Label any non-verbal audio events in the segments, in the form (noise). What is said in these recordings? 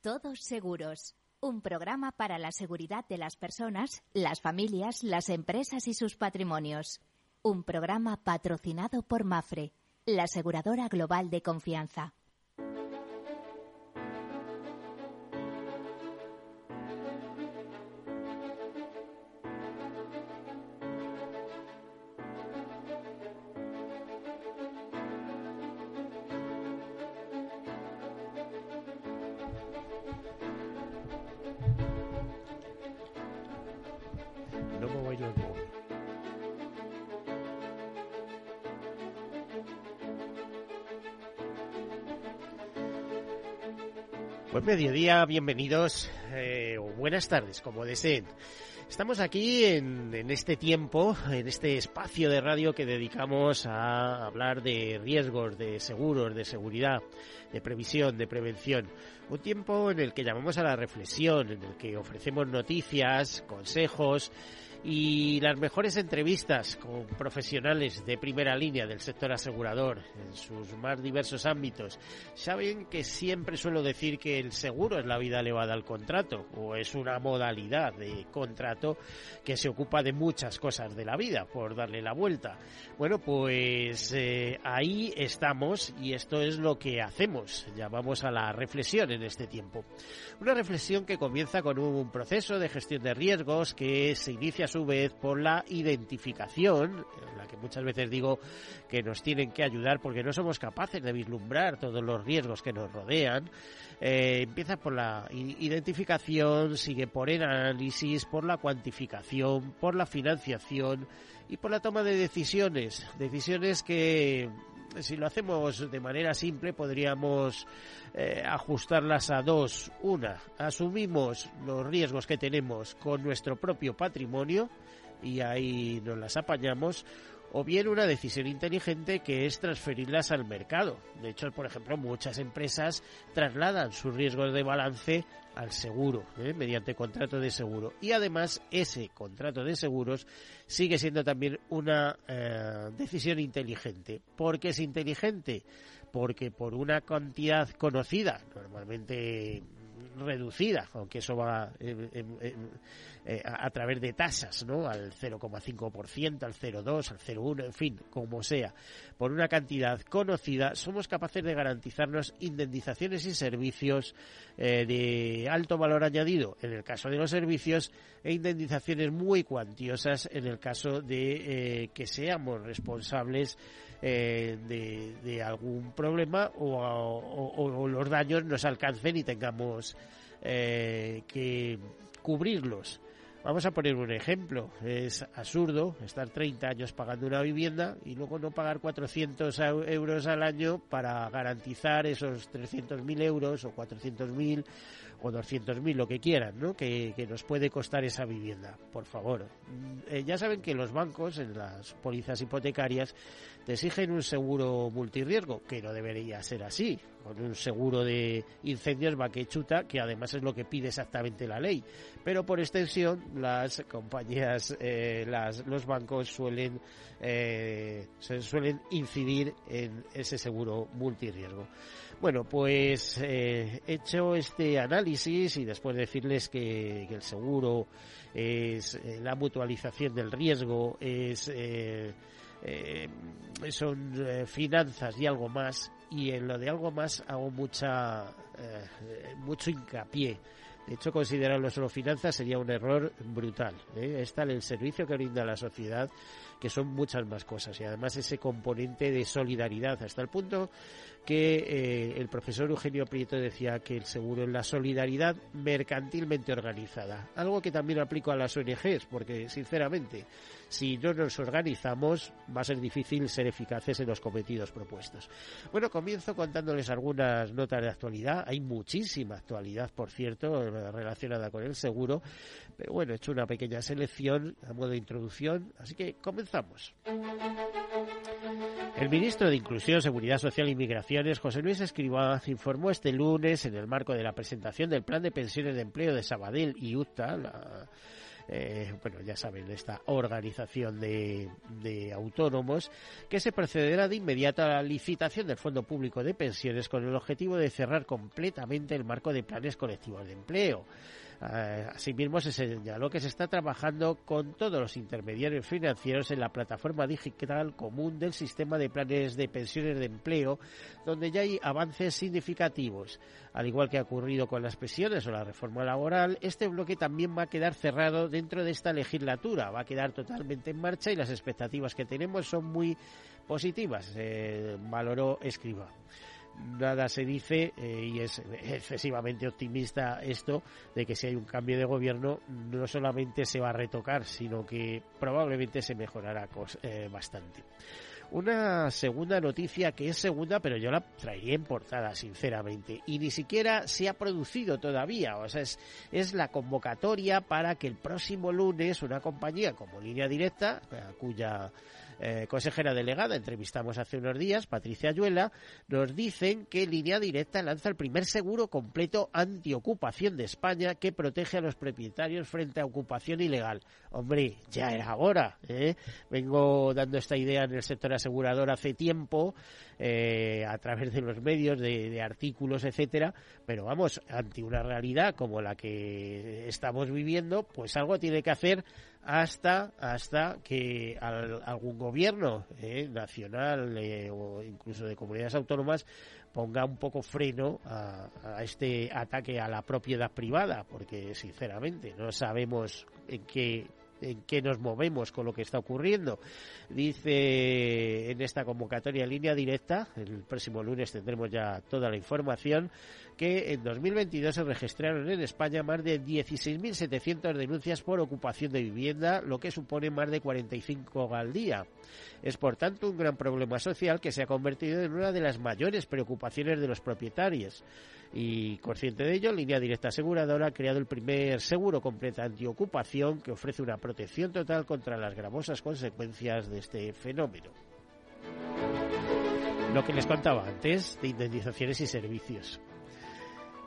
Todos Seguros, un programa para la seguridad de las personas, las familias, las empresas y sus patrimonios. Un programa patrocinado por Mafre, la aseguradora global de confianza. Mediodía, bienvenidos eh, o buenas tardes, como deseen. Estamos aquí en, en, este tiempo, en este espacio de radio que dedicamos a hablar de riesgos, de seguros, de seguridad, de previsión, de prevención. Un tiempo en el que llamamos a la reflexión, en el que ofrecemos noticias, consejos y las mejores entrevistas con profesionales de primera línea del sector asegurador en sus más diversos ámbitos. Saben que siempre suelo decir que el seguro es la vida elevada al contrato o es una modalidad de contrato que se ocupa de muchas cosas de la vida, por darle la vuelta. Bueno, pues eh, ahí estamos y esto es lo que hacemos. Llamamos a la reflexión en este tiempo. Una reflexión que comienza con un proceso de gestión de riesgos que se inicia a su vez por la identificación, en la que muchas veces digo que nos tienen que ayudar porque no somos capaces de vislumbrar todos los riesgos que nos rodean. Eh, empieza por la identificación, sigue por el análisis, por la cuantificación, por la financiación y por la toma de decisiones. Decisiones que si lo hacemos de manera simple podríamos eh, ajustarlas a dos. Una, asumimos los riesgos que tenemos con nuestro propio patrimonio y ahí nos las apañamos o bien una decisión inteligente que es transferirlas al mercado. De hecho, por ejemplo, muchas empresas trasladan sus riesgos de balance al seguro, ¿eh? mediante contrato de seguro. Y además, ese contrato de seguros sigue siendo también una eh, decisión inteligente. ¿Por qué es inteligente? Porque por una cantidad conocida, normalmente reducida, aunque eso va en, en, eh, a, a, través de tasas, ¿no? Al 0,5%, al 0,2, al 0,1, en fin, como sea, por una cantidad conocida, somos capaces de garantizarnos indemnizaciones y servicios eh, de alto valor añadido en el caso de los servicios e indemnizaciones muy cuantiosas en el caso de eh, que seamos responsables eh, de, algún problema o, los daños nos alcancen y tengamos eh, que cubrirlos. Vamos a poner un ejemplo. Es absurdo estar 30 años pagando una vivienda y luego no pagar 400 euros al año para garantizar esos 300.000 euros o 400.000 o 200.000, lo que quieran, ¿no? Que, que, nos puede costar esa vivienda. Por favor. Eh, ya saben que los bancos, en las pólizas hipotecarias, te exigen un seguro multirriesgo, que no debería ser así, con un seguro de incendios va que además es lo que pide exactamente la ley. Pero por extensión, las compañías, eh, las, los bancos suelen, eh, se suelen incidir en ese seguro multirriesgo. Bueno, pues eh, hecho este análisis y después de decirles que, el seguro es eh, la mutualización del riesgo, es eh, eh, son eh, finanzas y algo más y en lo de algo más hago mucha mucho hincapié de hecho considerarlo solo finanzas sería un error brutal ¿eh? está el servicio que brinda la sociedad que son muchas más cosas y además ese componente de solidaridad hasta el punto que eh, el profesor Eugenio Prieto decía que el seguro es la solidaridad mercantilmente organizada, algo que también aplico a las ONGs, porque sinceramente, si no nos organizamos, va a ser difícil ser eficaces en los cometidos propuestos. Bueno, comienzo contándoles algunas notas de actualidad, hay muchísima actualidad, por cierto, relacionada con el seguro, pero bueno, he hecho una pequeña selección a modo de introducción, así que comenzamos. El ministro de Inclusión, Seguridad Social y José Luis Escribá, informó este lunes, en el marco de la presentación del Plan de Pensiones de Empleo de Sabadell y UTA, la, eh, bueno, ya saben, esta organización de, de autónomos, que se procederá de inmediato a la licitación del Fondo Público de Pensiones con el objetivo de cerrar completamente el marco de planes colectivos de empleo. Eh, asimismo, se señaló que se está trabajando con todos los intermediarios financieros en la plataforma digital común del sistema de planes de pensiones de empleo, donde ya hay avances significativos. Al igual que ha ocurrido con las pensiones o la reforma laboral, este bloque también va a quedar cerrado dentro de esta legislatura, va a quedar totalmente en marcha y las expectativas que tenemos son muy positivas, eh, valoró Escriba nada se dice eh, y es excesivamente optimista esto de que si hay un cambio de gobierno no solamente se va a retocar sino que probablemente se mejorará eh, bastante. Una segunda noticia que es segunda, pero yo la traería en portada, sinceramente. Y ni siquiera se ha producido todavía. O sea, es, es la convocatoria para que el próximo lunes una compañía como Línea Directa, cuya eh, consejera delegada, entrevistamos hace unos días, Patricia Ayuela, nos dicen que Línea Directa lanza el primer seguro completo antiocupación de España que protege a los propietarios frente a ocupación ilegal. Hombre, ya era hora. ¿eh? Vengo dando esta idea en el sector asegurador hace tiempo, eh, a través de los medios, de, de artículos, etcétera, pero vamos, ante una realidad como la que estamos viviendo, pues algo tiene que hacer hasta hasta que algún gobierno eh, nacional eh, o incluso de comunidades autónomas ponga un poco freno a, a, este ataque a la propiedad privada porque sinceramente no sabemos en qué en qué nos movemos con lo que está ocurriendo. Dice en esta convocatoria en línea directa, el próximo lunes tendremos ya toda la información, que en 2022 se registraron en España más de 16.700 denuncias por ocupación de vivienda, lo que supone más de 45 al día. Es por tanto un gran problema social que se ha convertido en una de las mayores preocupaciones de los propietarios. Y consciente de ello, Línea Directa Aseguradora ha creado el primer seguro completo antiocupación que ofrece una protección total contra las gravosas consecuencias de este fenómeno. Lo que les contaba antes de indemnizaciones y servicios.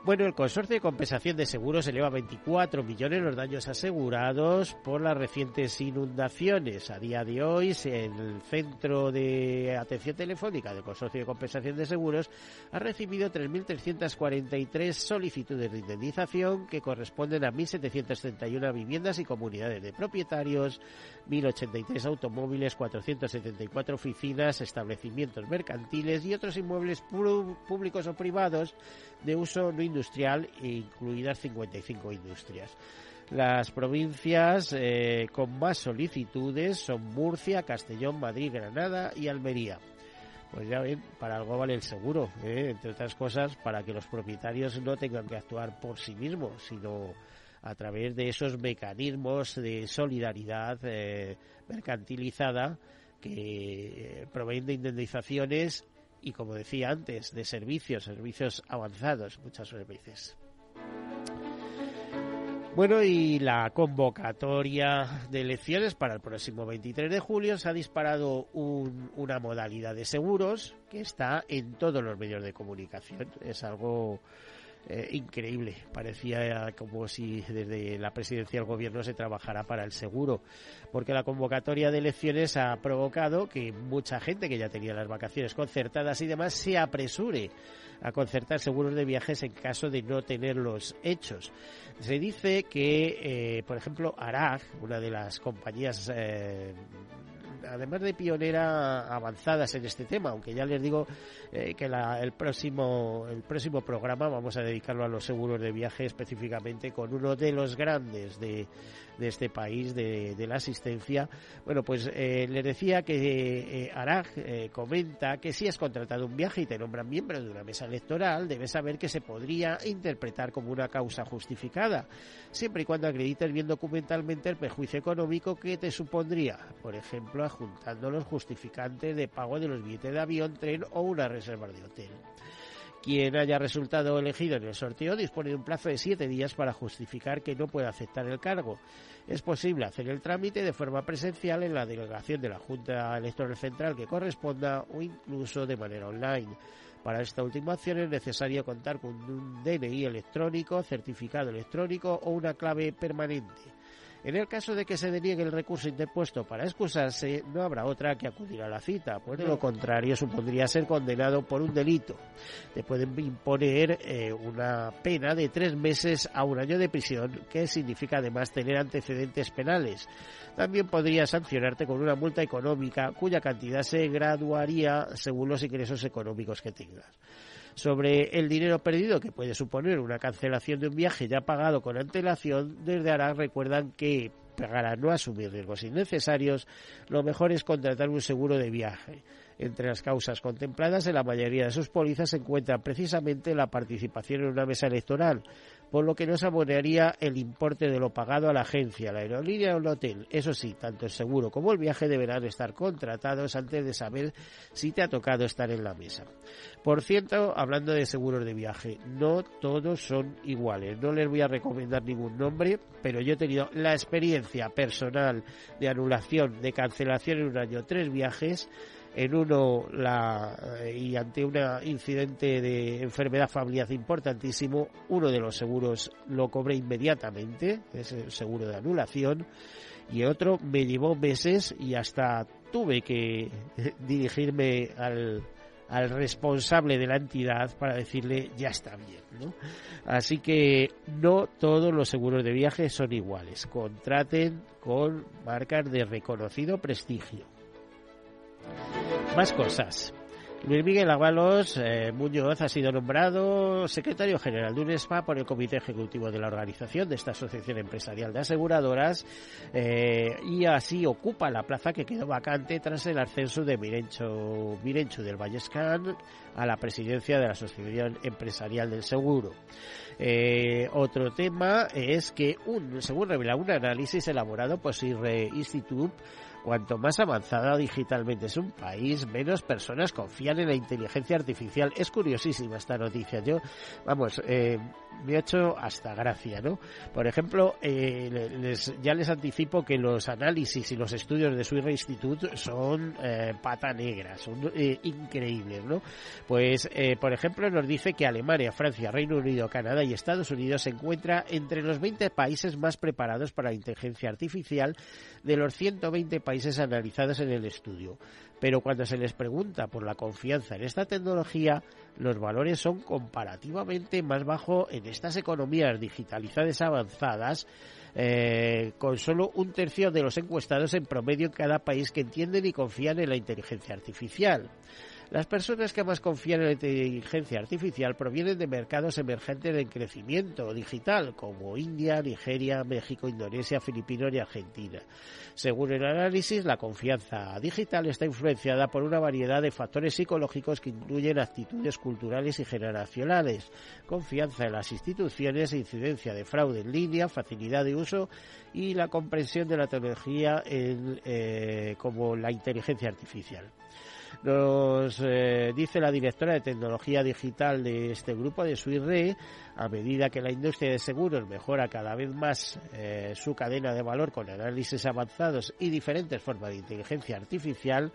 Bueno, el consorcio de compensación de seguros eleva a 24 millones los daños asegurados por las recientes inundaciones. A día de hoy, el Centro de Atención Telefónica del Consorcio de Compensación de Seguros ha recibido 3.343 solicitudes de indemnización que corresponden a 1.731 viviendas y comunidades de propietarios, 1.083 automóviles, 474 oficinas, establecimientos mercantiles y otros inmuebles públicos o privados de uso no industrial, incluidas 55 industrias. Las provincias eh, con más solicitudes son Murcia, Castellón, Madrid, Granada y Almería. Pues ya ven, para algo vale el seguro, ¿eh? entre otras cosas, para que los propietarios no tengan que actuar por sí mismos, sino a través de esos mecanismos de solidaridad eh, mercantilizada que proveen de indemnizaciones y, como decía antes, de servicios, servicios avanzados muchas veces. Bueno, y la convocatoria de elecciones para el próximo 23 de julio se ha disparado una modalidad de seguros que está en todos los medios de comunicación. Es algo eh, increíble. Parecía como si desde la presidencia del gobierno se trabajara para el seguro, porque la convocatoria de elecciones ha provocado que mucha gente que ya tenía las vacaciones concertadas y demás se apresure a concertar seguros de viajes en caso de no tenerlos hechos. Se dice que, eh, por ejemplo, Arag, una de las compañías eh, además de pionera avanzadas en este tema, aunque ya les digo eh, que el próximo el próximo programa vamos a dedicarlo a los seguros de viaje específicamente con uno de los grandes de, de este país de, la asistencia. Bueno, pues eh, les decía que eh, Arag eh, comenta que si has contratado un viaje y te nombran miembro de una mesa electoral, debes saber que se podría interpretar como una causa justificada, siempre y cuando acredites bien documentalmente el perjuicio económico que te supondría, por ejemplo, adjuntando los justificantes de pago de los billetes de avión, tren o una reserva de hotel. Quien haya resultado elegido en el sorteo dispone de un plazo de siete días para justificar que no puede aceptar el cargo. Es posible hacer el trámite de forma presencial en la delegación de la Junta Electoral Central que corresponda o incluso de manera online. Para esta última acción es necesario contar con un DNI electrónico, certificado electrónico o una clave permanente. En el caso de que se deniegue el recurso interpuesto para excusarse, no habrá otra que acudir a la cita, pues de lo contrario supondría ser condenado por un delito. Te pueden imponer eh, una pena de tres meses a un año de prisión, que significa además tener antecedentes penales. También podría sancionarte con una multa económica cuya cantidad se graduaría según los ingresos económicos que tengas sobre el dinero perdido que puede suponer una cancelación de un viaje ya pagado con antelación, desde ahora recuerdan que para no asumir riesgos innecesarios, lo mejor es contratar un seguro de viaje. Entre las causas contempladas en la mayoría de sus pólizas se encuentra precisamente la participación en una mesa electoral, por lo que no se el importe de lo pagado a la agencia, la aerolínea o el hotel. Eso sí, tanto el seguro como el viaje deberán estar contratados antes de saber si te ha tocado estar en la mesa. Por cierto, hablando de seguros de viaje, no todos son iguales. No les voy a recomendar ningún nombre, pero yo he tenido la experiencia personal de anulación, de cancelación en un año, tres viajes en uno la, y ante un incidente de enfermedad familiar importantísimo, uno de los seguros lo cobré inmediatamente, es el seguro de anulación, y otro me llevó meses y hasta tuve que (laughs) dirigirme al, al responsable de la entidad para decirle ya está bien. ¿no? Así que no todos los seguros de viaje son iguales. Contraten con marcas de reconocido prestigio. Más cosas. Luis Miguel Avalos eh, Muñoz ha sido nombrado secretario general de UNESPA por el Comité Ejecutivo de la organización de esta Asociación Empresarial de Aseguradoras eh, y así ocupa la plaza que quedó vacante tras el ascenso de Mirencho, Mirencho del Vallescan a la presidencia de la Asociación Empresarial del Seguro. Eh, otro tema es que, un, según revela un análisis elaborado por SIRRE Institute, Cuanto más avanzada digitalmente es un país, menos personas confían en la inteligencia artificial. Es curiosísima esta noticia. Yo, vamos, eh, me ha hecho hasta gracia, ¿no? Por ejemplo, eh, les, ya les anticipo que los análisis y los estudios de Swiss Institute son eh, pata negra, son increíbles, ¿no? Pues, por ejemplo, nos dice que Alemania, Francia, Reino Unido, Canadá y Estados Unidos se encuentran entre los 20 países más preparados para la inteligencia artificial de los 120 países analizados en el estudio. Pero cuando se les pregunta por la confianza en esta tecnología, los valores son comparativamente más bajos en estas economías digitalizadas avanzadas, eh, con solo un tercio de los encuestados en promedio en cada país que entienden y confían en la inteligencia artificial. Las personas que más confían en la inteligencia artificial provienen de mercados emergentes de crecimiento digital, como India, Nigeria, México, Indonesia, Filipinas y Argentina. Según el análisis, la confianza digital está influenciada por una variedad de factores psicológicos que incluyen actitudes culturales y generacionales, confianza en las instituciones, incidencia de fraude en línea, facilidad de uso y la comprensión de la tecnología eh, como la inteligencia artificial. Nos eh, dice la directora de tecnología digital de este grupo, de Suirre, a medida que la industria de seguros mejora cada vez más eh, su cadena de valor con análisis avanzados y diferentes formas de inteligencia artificial,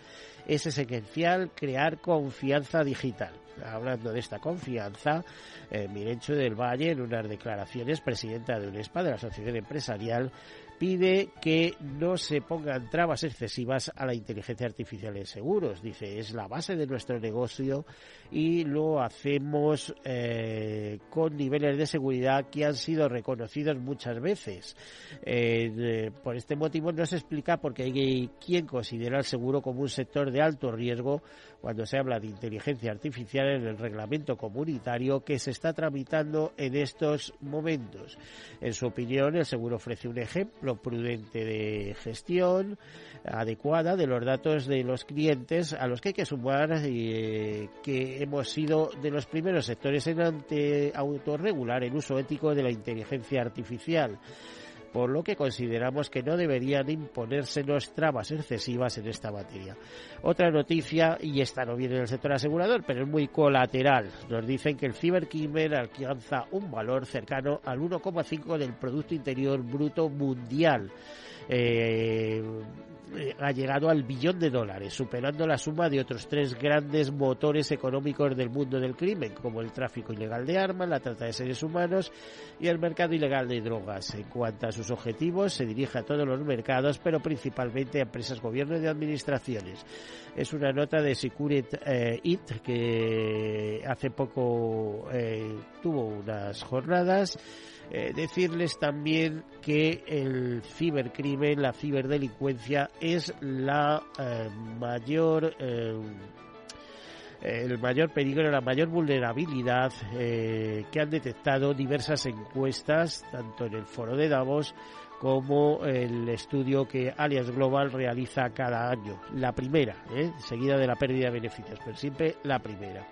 es esencial crear confianza digital. Hablando de esta confianza, eh, Mirencho del Valle, en unas declaraciones, presidenta de UNESPA, de la Asociación Empresarial, pide que no se pongan trabas excesivas a la inteligencia artificial en seguros. Dice, es la base de nuestro negocio y lo hacemos eh, con niveles de seguridad que han sido reconocidos muchas veces. Eh, por este motivo no se explica por qué hay quien considera el seguro como un sector de alto riesgo cuando se habla de inteligencia artificial en el reglamento comunitario que se está tramitando en estos momentos. En su opinión, el seguro ofrece un ejemplo prudente de gestión adecuada de los datos de los clientes a los que hay que sumar eh, que hemos sido de los primeros sectores en ante autorregular el uso ético de la inteligencia artificial por lo que consideramos que no deberían imponérsenos trabas excesivas en esta materia. Otra noticia, y esta no viene del sector asegurador, pero es muy colateral, nos dicen que el cibercrimen alcanza un valor cercano al 1,5 del Producto Interior Bruto Mundial. Eh, ha llegado al billón de dólares, superando la suma de otros tres grandes motores económicos del mundo del crimen, como el tráfico ilegal de armas, la trata de seres humanos y el mercado ilegal de drogas. En cuanto a sus objetivos, se dirige a todos los mercados, pero principalmente a empresas, gobiernos y administraciones. Es una nota de Security eh, It que hace poco eh, tuvo unas jornadas eh, decirles también que el cibercrimen, la ciberdelincuencia es la eh, mayor eh, el mayor peligro, la mayor vulnerabilidad que han detectado diversas encuestas, tanto en el foro de Davos como el estudio que Alias Global realiza cada año. La primera, seguida de la pérdida de beneficios, pero siempre la primera.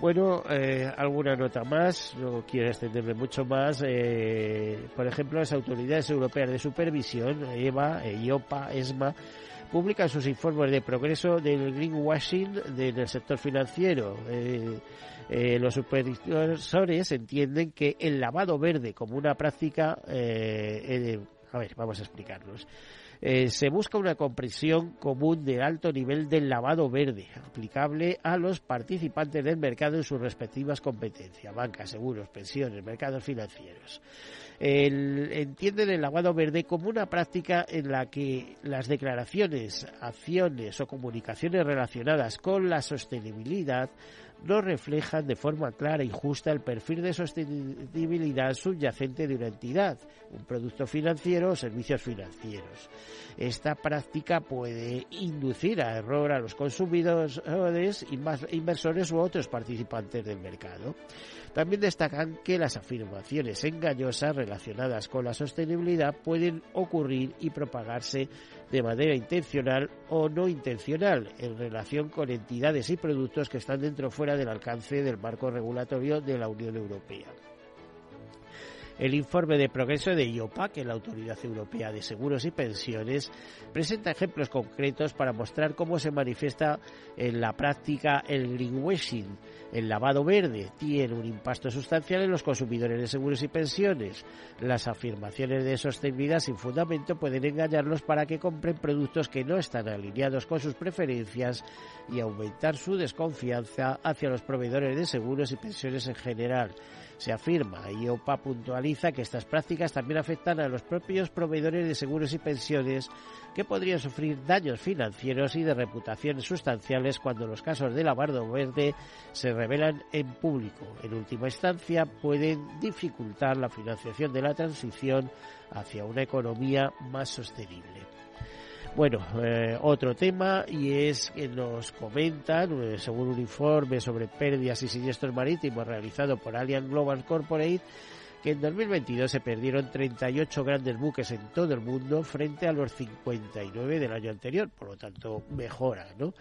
Bueno, eh, alguna nota más, no quiero extenderme mucho más. Eh, por ejemplo, las autoridades europeas de supervisión, EVA, EIOPA, ESMA, publican sus informes de progreso del greenwashing del sector financiero. Eh, los supervisores entienden que el lavado verde como una práctica, a ver, vamos a explicarlos. Eh, se busca una comprensión común de alto nivel del lavado verde, aplicable a los participantes del mercado en sus respectivas competencias, bancas, seguros, pensiones, mercados financieros. entienden el lavado verde como una práctica en la que las declaraciones, acciones o comunicaciones relacionadas con la sostenibilidad no reflejan de forma clara y justa el perfil de sostenibilidad subyacente de una entidad, un producto financiero o servicios financieros. Esta práctica puede inducir a error a los consumidores, inversores u otros participantes del mercado. También destacan que las afirmaciones engañosas relacionadas con la sostenibilidad pueden ocurrir y propagarse de manera intencional o no intencional en relación con entidades y productos que están dentro o fuera del alcance del marco regulatorio de la Unión Europea. El informe de progreso de IOPA, que la Autoridad Europea de Seguros y Pensiones, presenta ejemplos concretos para mostrar cómo se manifiesta en la práctica el greenwashing, el lavado verde, tiene un impacto sustancial en los consumidores de seguros y pensiones. Las afirmaciones de sostenibilidad sin fundamento pueden engañarlos para que compren productos que no están alineados con sus preferencias y aumentar su desconfianza hacia los proveedores de seguros y pensiones en general se afirma. y OPA puntualiza que estas prácticas también afectan a los propios proveedores de seguros y pensiones que podrían sufrir daños financieros y de reputaciones sustanciales cuando los casos de lavado verde se revelan en público. En última instancia, pueden dificultar la financiación de la transición hacia una economía más sostenible. Bueno, eh, otro tema y es que nos comentan, eh, según un informe sobre pérdidas y siniestros marítimos realizado por Allianz Global Corporate, que en 2022 se perdieron 38 grandes buques en todo el mundo frente a los 59 del año anterior, por lo tanto mejora, ¿no?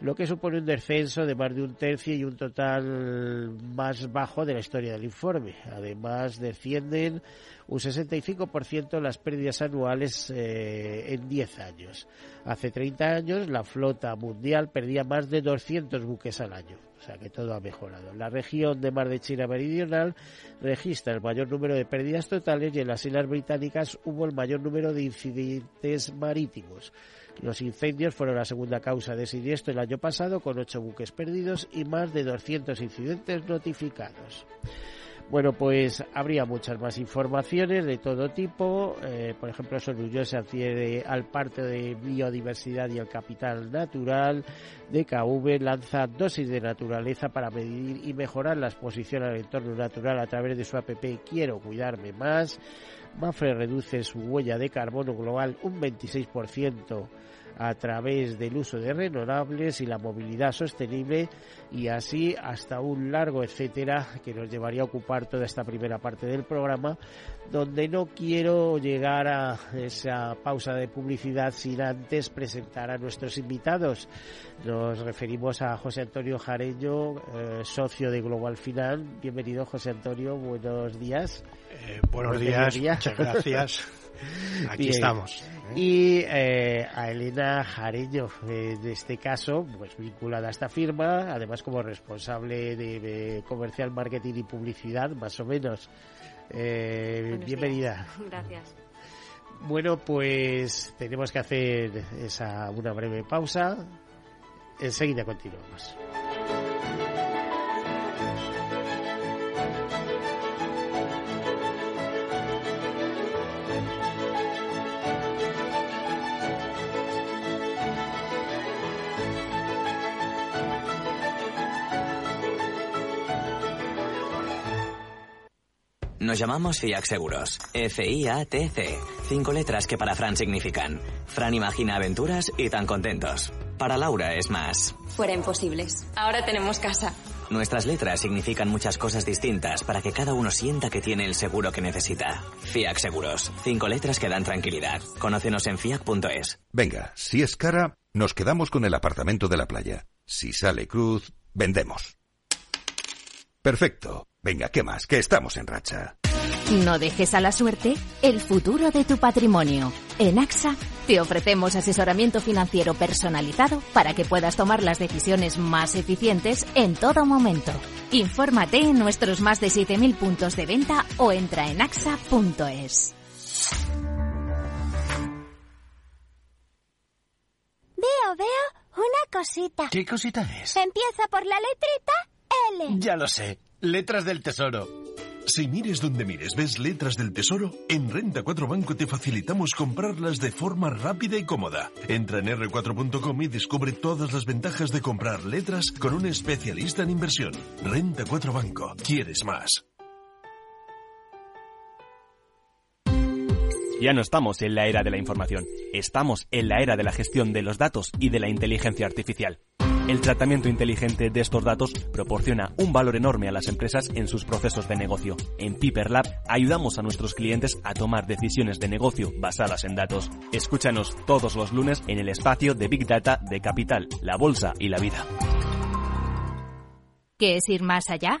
Lo que supone un descenso de más de un tercio y un total más bajo de la historia del informe. Además, descienden un 65% las pérdidas anuales eh, en 10 años. Hace 30 años la flota mundial perdía más de 200 buques al año o sea que todo ha mejorado. La región de Mar de China Meridional registra el mayor número de pérdidas totales y en las Islas Británicas hubo el mayor número de incidentes marítimos. Los incendios fueron la segunda causa de siniestro el año pasado, con ocho buques perdidos y más de 200 incidentes notificados. Bueno, pues habría muchas más informaciones de todo tipo. Eh, por ejemplo, Sorullo se adhiere al parte de biodiversidad y el capital natural. DKV lanza dosis de naturaleza para medir y mejorar la exposición al entorno natural a través de su app Quiero cuidarme más. Mafre reduce su huella de carbono global un 26% a través del uso de renovables y la movilidad sostenible y así hasta un largo etcétera que nos llevaría a ocupar toda esta primera parte del programa donde no quiero llegar a esa pausa de publicidad sin antes presentar a nuestros invitados. Nos referimos a José Antonio Jareño, eh, socio de Global Final. Bienvenido José Antonio, buenos días. Eh, buenos, días, muchas gracias. (laughs) Aquí estamos. ¿eh? Y eh, a Elena Jareño, eh, de este caso, pues vinculada a esta firma, además como responsable de, comercial, marketing y publicidad, más o menos. bienvenida. (laughs) Gracias. Bueno, pues tenemos que hacer esa una breve pausa. Enseguida continuamos. Nos llamamos FIAC Seguros. F-I-A-T-C. Cinco letras que para Fran significan. Fran imagina aventuras y tan contentos. Para Laura es más. Fuera imposibles. Ahora tenemos casa. Nuestras letras significan muchas cosas distintas para que cada uno sienta que tiene el seguro que necesita. FIAC Seguros. Cinco letras que dan tranquilidad. Conócenos en fiac.es. Venga, si es cara, nos quedamos con el apartamento de la playa. Si sale cruz, vendemos. Perfecto. Venga, ¿qué más? Que estamos en racha. No dejes a la suerte el futuro de tu patrimonio. En AXA te ofrecemos asesoramiento financiero personalizado para que puedas tomar las decisiones más eficientes en todo momento. Infórmate en nuestros más de 7.000 puntos de venta o entra en axa.es. Veo, veo una cosita. ¿Qué cosita es? Empieza por la letrita L. Ya lo sé. Letras del Tesoro. Si mires donde mires, ves letras del tesoro, en Renta 4 Banco te facilitamos comprarlas de forma rápida y cómoda. Entra en r4.com y descubre todas las ventajas de comprar letras con un especialista en inversión. Renta 4 Banco. ¿Quieres más? Ya no estamos en la era de la información, estamos en la era de la gestión de los datos y de la inteligencia artificial. El tratamiento inteligente de estos datos proporciona un valor enorme a las empresas en sus procesos de negocio. En Piper Lab ayudamos a nuestros clientes a tomar decisiones de negocio basadas en datos. Escúchanos todos los lunes en el espacio de Big Data de Capital, la Bolsa y la Vida. ¿Qué es ir más allá?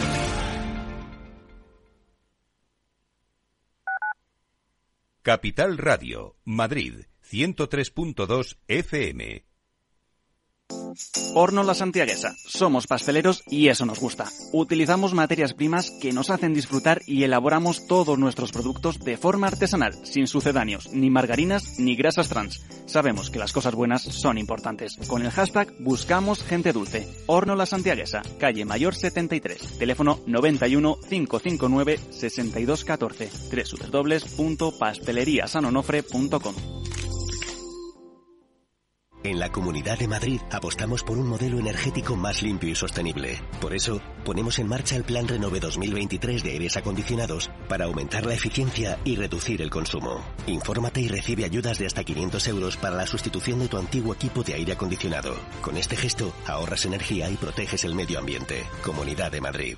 Capital Radio, Madrid, 103.2 FM. Horno La Santiaguesa. Somos pasteleros y eso nos gusta. Utilizamos materias primas que nos hacen disfrutar y elaboramos todos nuestros productos de forma artesanal, sin sucedáneos, ni margarinas ni grasas trans. Sabemos que las cosas buenas son importantes. Con el hashtag buscamos gente dulce. Horno La Santiaguesa, calle Mayor 73, teléfono 91 559 6214, www.pasteleriasanonofre.com. En la Comunidad de Madrid apostamos por un modelo energético más limpio y sostenible. Por eso, ponemos en marcha el Plan Renove 2023 de aires acondicionados para aumentar la eficiencia y reducir el consumo. Infórmate y recibe ayudas de hasta 500 euros para la sustitución de tu antiguo equipo de aire acondicionado. Con este gesto, ahorras energía y proteges el medio ambiente. Comunidad de Madrid.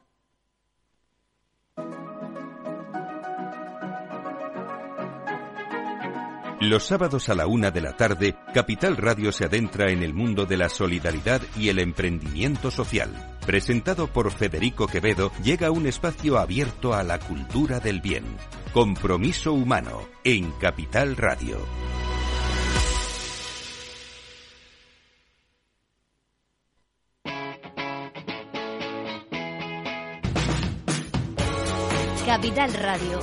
Los sábados a la una de la tarde, Capital Radio se adentra en el mundo de la solidaridad y el emprendimiento social. Presentado por Federico Quevedo, llega un espacio abierto a la cultura del bien. Compromiso humano en Capital Radio. Capital Radio.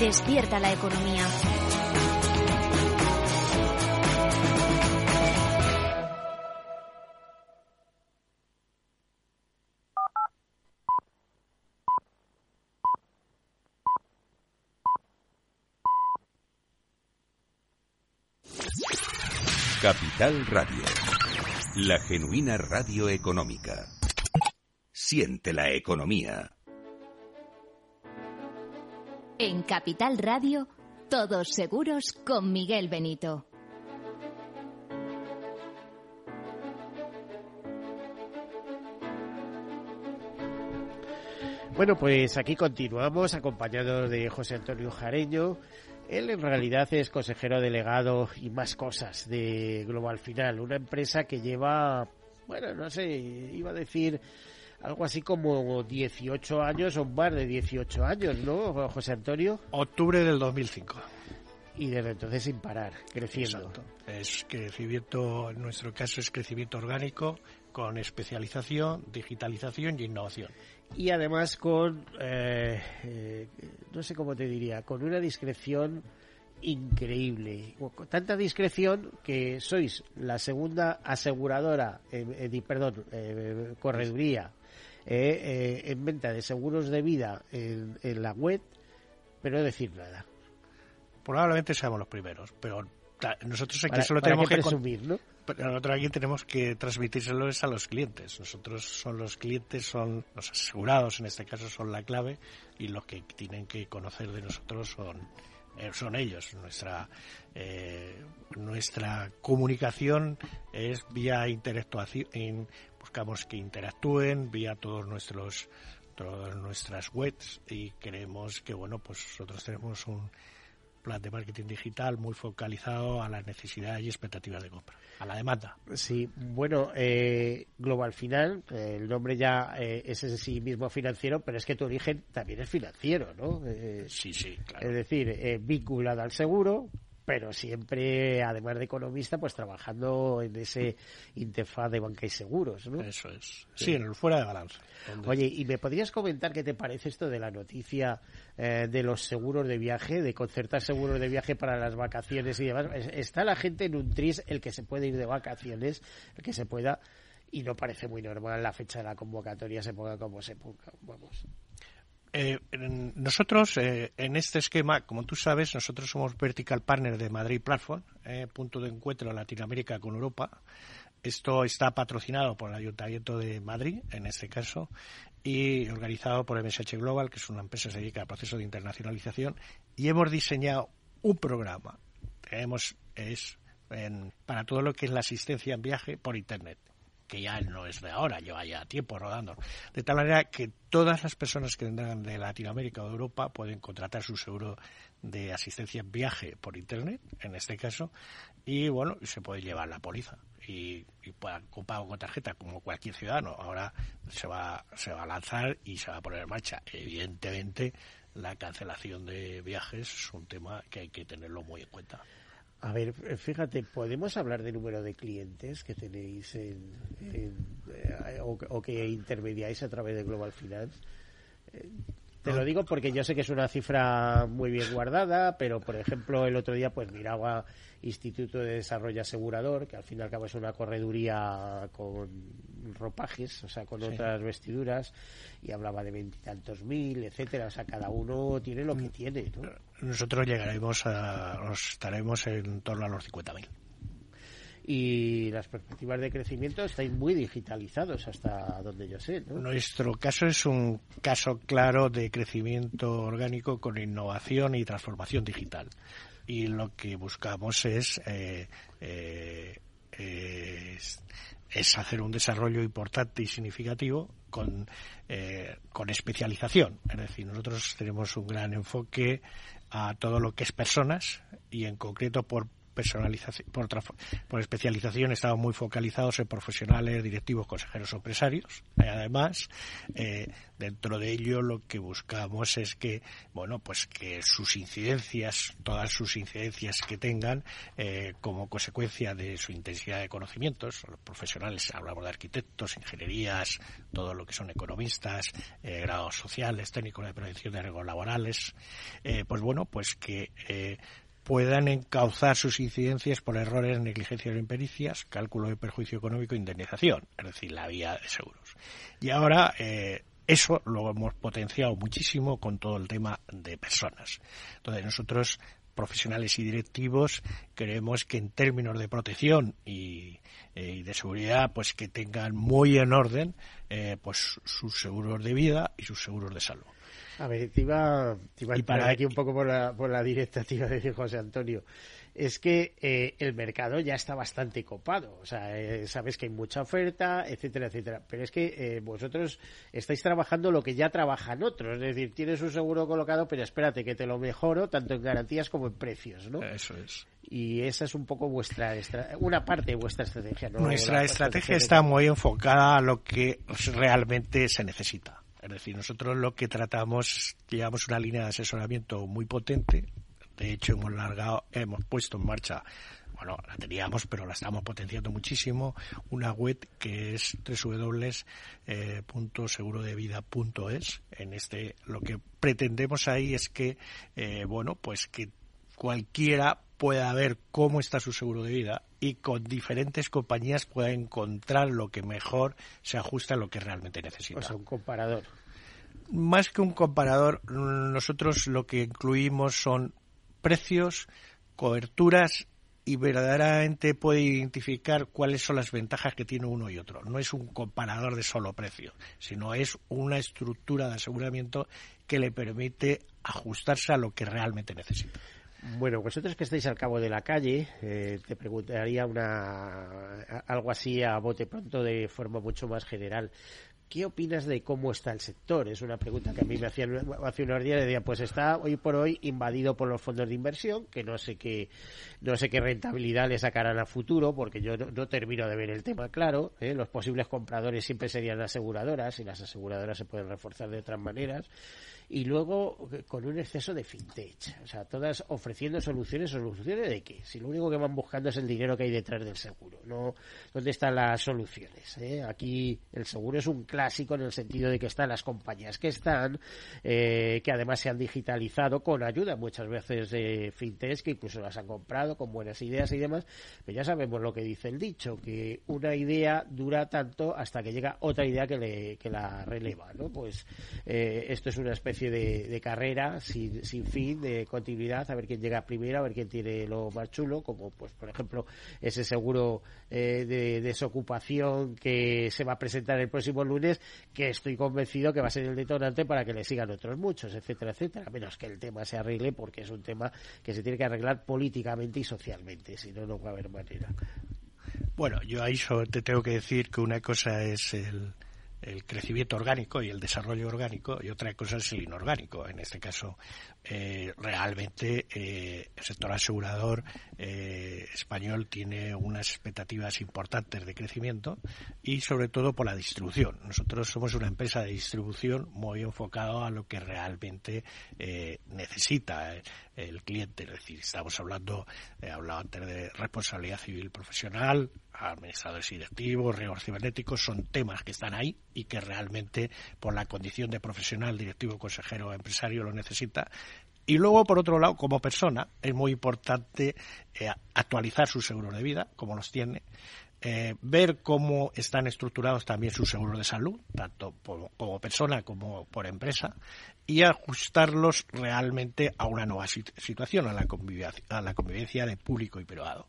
Despierta la economía. Capital Radio. La genuina radio económica. Siente la economía. En Capital Radio, todos seguros con Miguel Benito. Bueno, pues aquí continuamos acompañados de José Antonio Jareño. Él en realidad es consejero delegado y más cosas de Global Final, una empresa que lleva, bueno, no sé, iba a decir algo así como 18 años o más de 18 años, ¿no, José Antonio? Octubre del 2005. Y desde entonces sin parar, creciendo. Exacto. Es crecimiento, en nuestro caso es crecimiento orgánico con especialización, digitalización y innovación. Y además con, eh, eh, no sé cómo te diría, con una discreción increíble. Con tanta discreción que sois la segunda aseguradora, eh, perdón, correduría en venta de seguros de vida en, la web, pero no decir nada. Probablemente seamos los primeros, pero nosotros aquí solo tenemos que presumir, ¿no? Pero nosotros aquí tenemos que transmitírselos a los clientes. Nosotros son los clientes, son los asegurados, en este caso son la clave, y los que tienen que conocer de nosotros son eh, son ellos. Nuestra eh, nuestra comunicación es vía interactuación, buscamos que interactúen vía todos nuestros todas nuestras webs y creemos que bueno pues nosotros tenemos un plan de marketing digital muy focalizado a las necesidades y expectativas de compra, a la demanda. Sí, bueno, eh, Global Final, eh, el nombre ya eh, es en sí mismo financiero, pero es que tu origen también es financiero, ¿no? sí, sí, claro. Es decir, vinculado al seguro, pero siempre, además de economista, pues trabajando en ese interfaz de banca y seguros, ¿no? Eso es. Sí, en el fuera de balance. Oye, ¿y me podrías comentar qué te parece esto de la noticia eh, de los seguros de viaje, de concertar seguros de viaje para las vacaciones y demás? Está la gente en un tris, el que se puede ir de vacaciones, el que se pueda, y no parece muy normal la fecha de la convocatoria se ponga como se ponga. Vamos. Eh, nosotros, eh, en este esquema, como tú sabes, nosotros somos Vertical Partner de Madrid Platform, eh, punto de encuentro en Latinoamérica con Europa. Esto está patrocinado por el Ayuntamiento de Madrid, en este caso, y organizado por MSH Global, que es una empresa que se dedica al proceso de internacionalización, y hemos diseñado un programa. Que hemos, es para todo lo que es la asistencia en viaje por Internet que ya no es de ahora, lleva ya tiempo rodando. De tal manera que todas las personas que vendrán de Latinoamérica o de Europa pueden contratar su seguro de asistencia en viaje por Internet, en este caso, y bueno, se puede llevar la póliza y, y con pago con tarjeta como cualquier ciudadano. Ahora se va, se va a lanzar y se va a poner en marcha. Evidentemente, la cancelación de viajes es un tema que hay que tenerlo muy en cuenta. A ver, fíjate, ¿podemos hablar del número de clientes que tenéis en, eh, o, que intermediáis a través de Global Finance? Eh, te lo digo porque yo sé que es una cifra muy bien guardada, pero por ejemplo el otro día pues miraba Instituto de Desarrollo Asegurador, que al fin y al cabo es una correduría con ropajes, o sea, con otras vestiduras, y hablaba de veintitantos mil, etcétera, o sea, cada uno tiene lo que mm. tiene, Nosotros llegaremos a, estaremos en torno a los 50.000 y las perspectivas de crecimiento están muy digitalizados hasta donde yo sé. Nuestro caso es un caso claro de crecimiento orgánico con innovación y transformación digital. Y lo que buscamos es, eh, eh, es, hacer un desarrollo importante y significativo con, eh, con especialización. Es decir, nosotros tenemos un gran enfoque a todo lo que es personas y en concreto por personalización, por, por especialización estamos muy focalizados en profesionales, directivos, consejeros o empresarios. además, eh, dentro de ello lo que buscamos es que, bueno, pues que sus incidencias, todas sus incidencias que tengan, eh, como consecuencia de su intensidad de conocimientos, los profesionales, hablamos de arquitectos, ingenierías, todo lo que son economistas, eh, grados sociales, técnicos de prevención de riesgos laborales, pues bueno, pues que puedan encauzar sus incidencias por errores, negligencias o impericias, cálculo de perjuicio económico e indemnización, es decir, la vía de seguros. Y ahora eh, eso lo hemos potenciado muchísimo con todo el tema de personas. Entonces nosotros profesionales y directivos creemos que en términos de protección y, eh, de seguridad pues que tengan muy en orden eh, pues sus seguros de vida y sus seguros de salud. A ver, te iba, te iba a parar aquí un poco por la, por la directa, te iba a decir José Antonio. Es que eh, el mercado ya está bastante copado. O sea, eh, sabes que hay mucha oferta, etcétera, etcétera. Pero es que eh, vosotros estáis trabajando lo que ya trabajan otros. Es decir, tienes un seguro colocado, pero espérate que te lo mejoro tanto en garantías como en precios, ¿no? Eso es y esa es un poco vuestra una parte de vuestra estrategia. ¿no? Nuestra estrategia está muy enfocada a lo que realmente se necesita. Es decir, nosotros lo que tratamos, llevamos una línea de asesoramiento muy potente. De hecho, hemos largado, hemos puesto en marcha bueno, la teníamos, pero la estamos potenciando muchísimo, una web que es www.segurodevida.es. En este, lo que pretendemos ahí es que, eh, bueno, pues que cualquiera pueda ver cómo está su seguro de vida y con diferentes compañías pueda encontrar lo que mejor se ajusta a lo que realmente necesita. O sea, un comparador. Más que un comparador, nosotros lo que incluimos son precios, coberturas y verdaderamente puede identificar cuáles son las ventajas que tiene uno y otro. No es un comparador de solo precio, sino es una estructura de aseguramiento que le permite ajustarse a lo que realmente necesita. Bueno, vosotros que estáis al cabo de la calle, eh, te preguntaría una algo así a bote pronto de forma mucho más general. ¿Qué opinas de cómo está el sector? Es una pregunta que a mí me hacían hace unos días. Decía, pues está hoy por hoy invadido por los fondos de inversión, que no sé qué, no sé qué rentabilidad le sacarán a futuro, porque yo no, termino de ver el tema claro. ¿eh? Los posibles compradores siempre serían aseguradoras y las aseguradoras se pueden reforzar de otras maneras y luego con un exceso de fintech. O sea, todas ofreciendo soluciones, soluciones de qué? Si lo único que van buscando es el dinero que hay detrás del seguro, no dónde están las soluciones. Eh? Aquí el seguro es un clásico en el sentido de que están las compañías que están, eh, que además se han digitalizado con ayuda muchas veces de fintech, que incluso las han comprado con buenas ideas y demás, pero ya sabemos lo que dice el dicho, que una idea dura tanto hasta que llega otra idea que, le, que la releva, ¿no? Pues eh, esto es una especie de, carrera sin, sin, fin, de continuidad, a ver quién llega primero, a ver quién tiene lo más chulo, como pues por ejemplo ese seguro eh, de desocupación que se va a presentar el próximo lunes, que estoy convencido que va a ser el detonante para que le sigan otros muchos, etcétera, etcétera, a menos que el tema se arregle porque es un tema que se tiene que arreglar políticamente y socialmente, si no, no va a haber manera. Bueno, yo ahí te tengo que decir que una cosa es el el crecimiento orgánico y el desarrollo orgánico y otra cosa es el inorgánico. En este caso, eh, realmente eh, el sector asegurador eh, español tiene unas expectativas importantes de crecimiento y sobre todo por la distribución. Nosotros somos una empresa de distribución muy enfocada a lo que realmente necesita el cliente. Es decir, estamos hablando, he hablado antes de responsabilidad civil profesional, administradores directivos, riesgos cibernéticos, son temas que están ahí y que realmente por la condición de profesional, directivo, consejero empresario lo necesita. Y luego, por otro lado, como persona, es muy importante eh, actualizar sus seguros de vida, como los tiene, eh, ver cómo están estructurados también sus seguros de salud, tanto como persona como por empresa, y ajustarlos realmente a una nueva situación, a la, convivencia, a la convivencia de público y privado.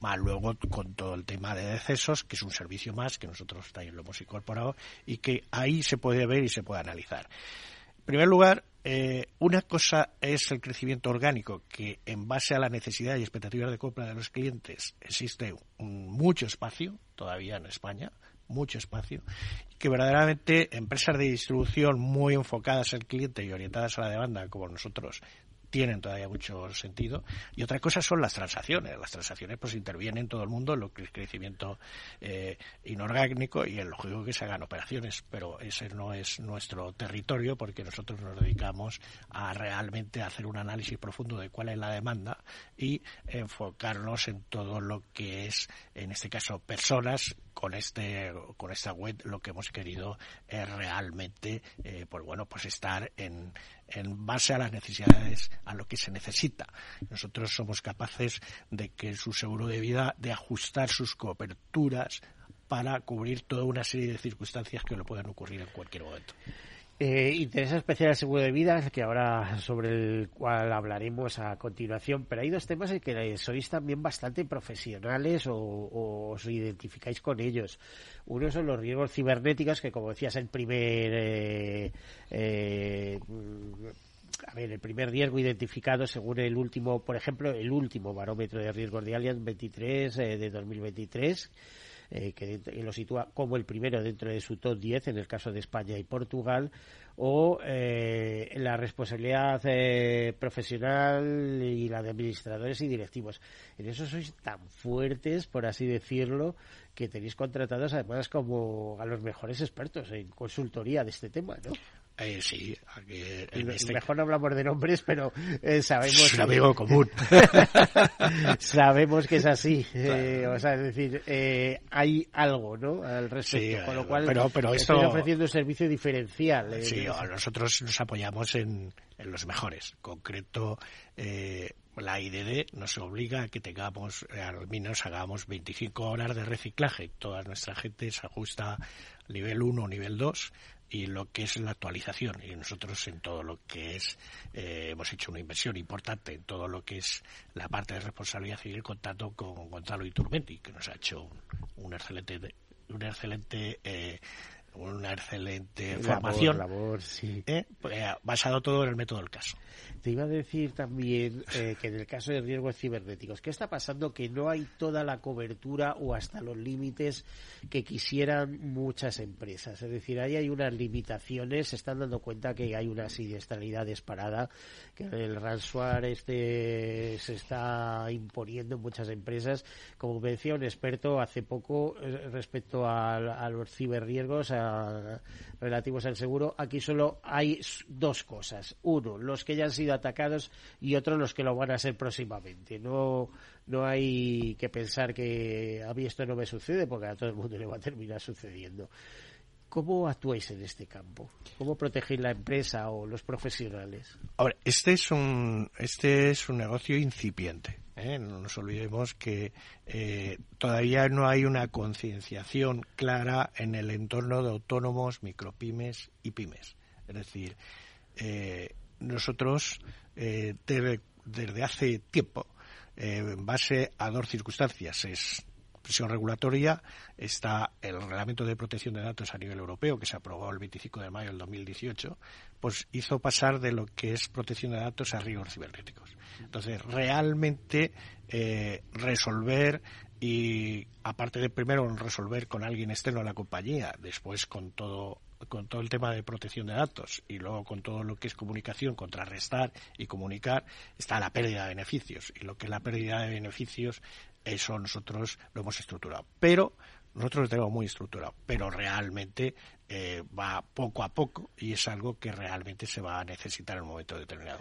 Más luego con todo el tema de decesos, que es un servicio más que nosotros también lo hemos incorporado y que ahí se puede ver y se puede analizar. En primer lugar, eh, una cosa es el crecimiento orgánico, que en base a la necesidad y expectativas de compra de los clientes existe mucho espacio todavía en España, mucho espacio, que verdaderamente empresas de distribución muy enfocadas al cliente y orientadas a la demanda, como nosotros, tienen todavía mucho sentido. Y otra cosa son las transacciones. Las transacciones pues intervienen todo el mundo en lo que es crecimiento eh, inorgánico y es lógico que se hagan operaciones, pero ese no es nuestro territorio porque nosotros nos dedicamos a realmente hacer un análisis profundo de cuál es la demanda y enfocarnos en todo lo que es, en este caso, personas con este con esta web lo que hemos querido es realmente eh, pues bueno pues estar en, en base a las necesidades a lo que se necesita. Nosotros somos capaces de que su seguro de vida de ajustar sus coberturas para cubrir toda una serie de circunstancias que le puedan ocurrir en cualquier momento eh, interés especial el seguro de vida, que ahora sobre el cual hablaremos a continuación, pero hay dos temas en que sois también bastante profesionales o, os identificáis con ellos. Uno son los riesgos cibernéticos, que como decías, el primer eh, eh, a ver, el primer riesgo identificado según el último, por ejemplo, el último barómetro de riesgos de Allianz 23 de 2023 eh, que, lo sitúa como el primero dentro de su top 10 en el caso de España y Portugal, o eh, la responsabilidad eh, profesional y la de administradores y directivos. En eso sois tan fuertes, por así decirlo, que tenéis contratados además como a los mejores expertos en consultoría de este tema, ¿no? Eh, sí, este mejor no hablamos de nombres, pero eh, sabemos. Es un amigo común. (laughs) sabemos que es así. Eh, o sea, es decir, eh, hay algo, ¿no? Al respecto. con lo cual, pero, pero estoy ofreciendo un servicio diferencial. sí, nosotros nos apoyamos en, en los mejores. En concreto, la IDD nos obliga a que tengamos, al menos hagamos 25 horas de reciclaje. Toda nuestra gente se ajusta nivel 1 o nivel 2 y lo que es la actualización. Y nosotros en todo lo que es, eh, hemos hecho una inversión importante en todo lo que es la parte de responsabilidad civil contando con Gonzalo Iturmendi, que nos ha hecho un, excelente, un excelente eh, una excelente formación labor, sí. ¿eh? Pues, basado todo en el método del caso. Te iba a decir también eh, que en el caso de riesgos cibernéticos, ¿qué está pasando? Que no hay toda la cobertura o hasta los límites que quisieran muchas empresas. Es decir, ahí hay unas limitaciones, se están dando cuenta que hay una siniestralidad disparada, que el ransomware este se está imponiendo en muchas empresas. Como me decía un experto hace poco eh, respecto a, a los ciberriesgos, relativos al seguro, aquí solo hay dos cosas. Uno, los que ya han sido atacados y otro, los que lo van a ser próximamente. No, no hay que pensar que a mí esto no me sucede porque a todo el mundo le va a terminar sucediendo. ¿Cómo actuáis en este campo? ¿Cómo protegéis la empresa o los profesionales? Ahora, este es un, este es un negocio incipiente. ¿Eh? No nos olvidemos que eh, todavía no hay una concienciación clara en el entorno de autónomos, micropymes y pymes. Es decir, eh, nosotros desde hace tiempo, en base a dos circunstancias, es presión regulatoria está el Reglamento de Protección de Datos a nivel europeo, que se aprobó el 25 de mayo del 2018, pues hizo pasar de lo que es protección de datos a riesgos cibernéticos. Entonces, realmente eh, resolver y, aparte de primero resolver con alguien externo a la compañía, después con todo con todo el tema de protección de datos y luego con todo lo que es comunicación, contrarrestar y comunicar, está la pérdida de beneficios. Y lo que es la pérdida de beneficios eso nosotros lo hemos estructurado. Pero nosotros lo tenemos muy estructurado, pero realmente eh, va poco a poco y es algo que realmente se va a necesitar en un momento determinado.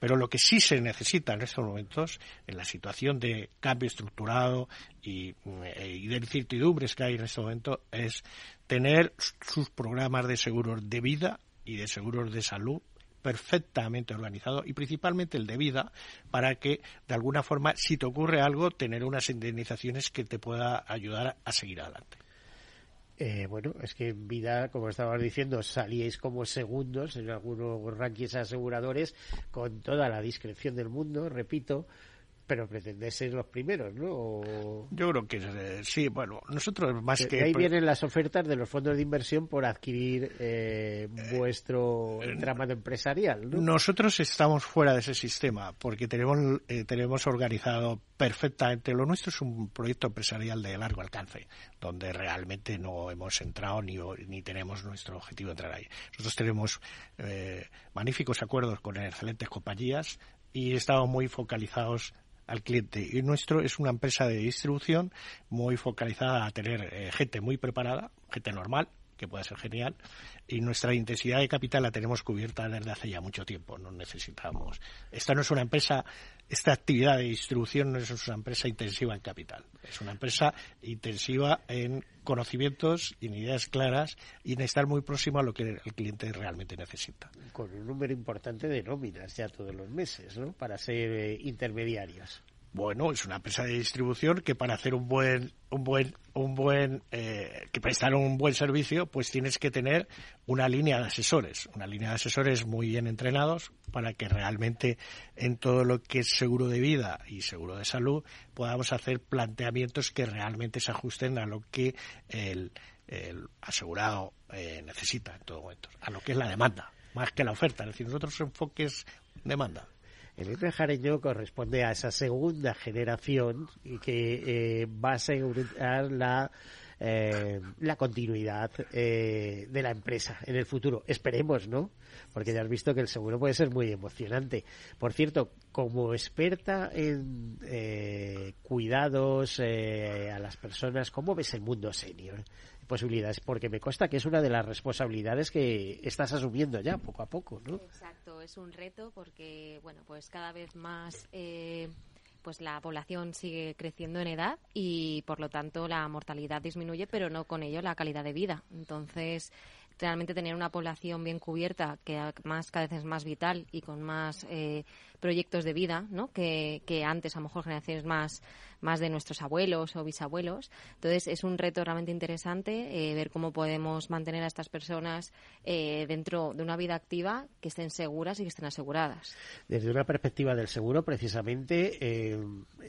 Pero lo que sí se necesita en estos momentos, en la situación de cambio estructurado y, eh, y de incertidumbres que hay en este momento, es tener sus programas de seguros de vida y de seguros de salud perfectamente organizado y principalmente el de vida para que de alguna forma si te ocurre algo tener unas indemnizaciones que te pueda ayudar a seguir adelante. Eh, bueno, es que en vida, como estabas diciendo, salíais como segundos en algunos rankings aseguradores con toda la discreción del mundo, repito, pero pretendés ser los primeros, ¿no? Yo creo que eh, sí, bueno, nosotros más que... ahí vienen las ofertas de los fondos de inversión por adquirir eh, vuestro eh, entramado empresarial, ¿no? Nosotros estamos fuera de ese sistema porque tenemos, tenemos organizado perfectamente, lo nuestro es un proyecto empresarial de largo alcance, donde realmente no hemos entrado ni, ni tenemos nuestro objetivo de entrar ahí. Nosotros tenemos magníficos acuerdos con excelentes compañías, y estamos muy focalizados al cliente. Y nuestro es una empresa de distribución muy focalizada a tener eh, gente muy preparada, gente normal, que puede ser genial, y nuestra intensidad de capital la tenemos cubierta desde hace ya mucho tiempo. No necesitamos. Esta no es una empresa, esta actividad de distribución no es una empresa intensiva en capital. Es una empresa intensiva en conocimientos, en ideas claras y en estar muy próximo a lo que el cliente realmente necesita. Con un número importante de nóminas ya todos los meses, ¿no? Para ser eh, intermediarios. Bueno, es una empresa de distribución que para hacer un buen, un buen, un buen, eh, que prestar un buen servicio, pues tienes que tener una línea de asesores, una línea de asesores muy bien entrenados para que realmente en todo lo que es seguro de vida y seguro de salud podamos hacer planteamientos que realmente se ajusten a lo que el, asegurado eh, necesita en todo momento, a lo que es la demanda, más que la oferta. Es decir, nosotros enfoques demanda. El Jareño corresponde a esa segunda generación que eh, va a asegurar la eh, la continuidad eh, de la empresa en el futuro. Esperemos, ¿no? Porque ya has visto que el seguro puede ser muy emocionante. Por cierto, como experta en cuidados a las personas, ¿cómo ves el mundo senior? Posibilidades, porque me consta que es una de las responsabilidades que estás asumiendo ya poco a poco, ¿no? Exacto, es un reto porque, bueno, pues cada vez más eh, pues la población sigue creciendo en edad y por lo tanto la mortalidad disminuye, pero no con ello la calidad de vida. Entonces, realmente tener una población bien cubierta, que además cada vez es más vital y con más eh, proyectos de vida, ¿no? Que, que antes, a lo mejor generaciones más más de nuestros abuelos o bisabuelos. Entonces es un reto realmente interesante eh, ver cómo podemos mantener a estas personas eh, dentro de una vida activa que estén seguras y que estén aseguradas. Desde una perspectiva del seguro, precisamente, eh,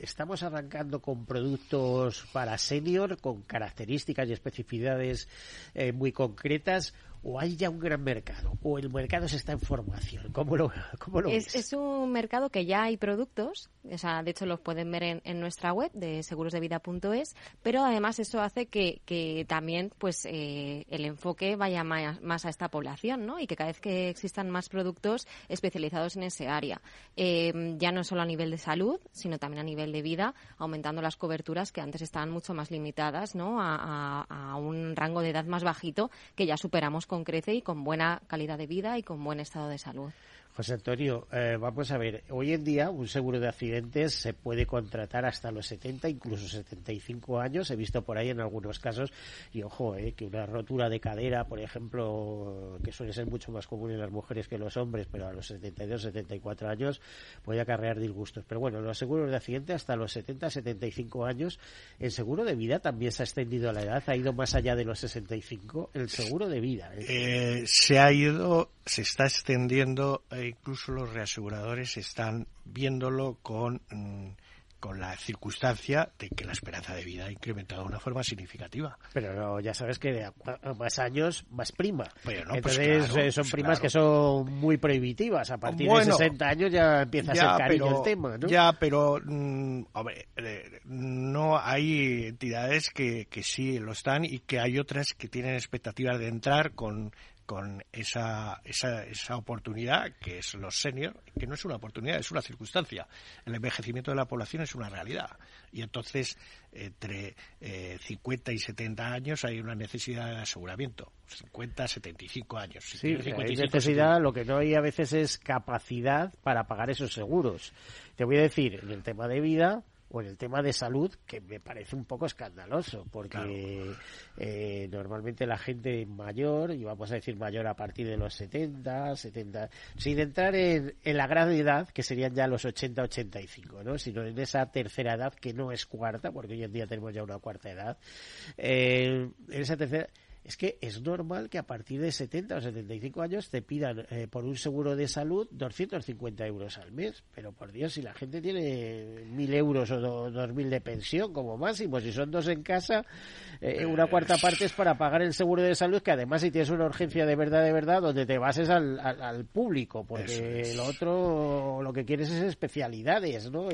estamos arrancando con productos para senior con características y especificidades muy concretas o hay ya un gran mercado o el mercado se está en formación? ¿Cómo lo, cómo lo es, es, un mercado que ya hay productos, o sea, de hecho los pueden ver en, en nuestra web de segurosdevida.es, pero además eso hace que, que también pues eh, el enfoque vaya más, más, a esta población ¿no? y que cada vez que existan más productos especializados en ese área, eh, ya no solo a nivel de salud, sino también a nivel de vida, aumentando las coberturas que antes estaban mucho más limitadas ¿no? a, a, a un rango de edad más bajito que ya superamos con crece y con buena calidad de vida y con buen estado de salud. José Antonio, eh, vamos a ver, hoy en día un seguro de accidentes se puede contratar hasta los 70, incluso 75 años. He visto por ahí en algunos casos, y ojo, eh, que una rotura de cadera, por ejemplo, que suele ser mucho más común en las mujeres que en los hombres, pero a los 72, 74 años puede acarrear disgustos. Pero bueno, los seguros de accidente hasta los 70, 75 años. El seguro de vida también se ha extendido a la edad, ha ido más allá de los 65. El seguro de vida. ¿eh? se ha ido, se está extendiendo incluso los reaseguradores están viéndolo con, mm, con la circunstancia de que la esperanza de vida ha incrementado de una forma significativa. Pero ya sabes que de más años, más prima. Pues Entonces eh, son primas que son muy prohibitivas. A partir de 60 años ya empieza a ser cariño el tema, ¿no? Ya, pero mm, eh, no hay entidades que, que sí lo están y que hay otras que tienen expectativas de entrar con con esa, esa, esa oportunidad que es los seniors, que no es una oportunidad, es una circunstancia. El envejecimiento de la población es una realidad. Y entonces, entre eh, 50 y 70 años hay una necesidad de aseguramiento. 50, 75 años. sí, hay necesidad, lo que no hay a veces es capacidad para pagar esos seguros. Te voy a decir, en el tema de vida, o en el tema de salud, que me parece un poco escandaloso, porque eh, normalmente la gente mayor, y vamos a decir mayor a partir de los 70, 70, sin entrar en, en la gran edad, que serían ya los 80, 85, ¿no? sino en esa tercera edad que no es cuarta, porque hoy en día tenemos ya una cuarta edad, eh, en esa tercera es que es normal que a partir de 70 o 75 años te pidan eh, por un seguro de salud 250 euros al mes. Pero por Dios, si la gente tiene 1.000 euros o 2.000 de pensión como máximo, si son dos en casa, eh, una cuarta parte es para pagar el seguro de salud, que además si tienes una urgencia de verdad, de verdad, donde te bases al, al, público, porque lo otro lo que quieres es especialidades, ¿no?